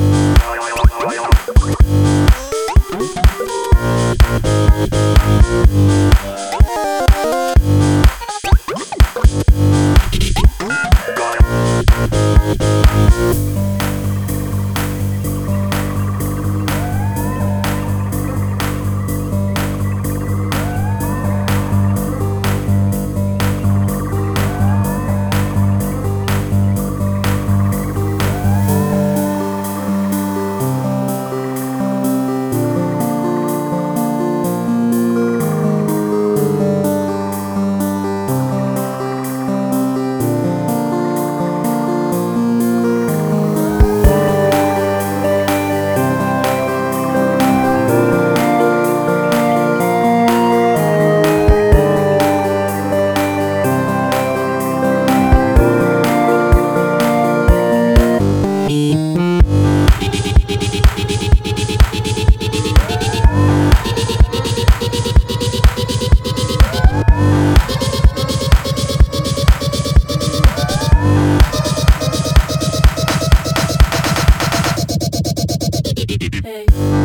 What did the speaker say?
Oh, no, no, no. Thank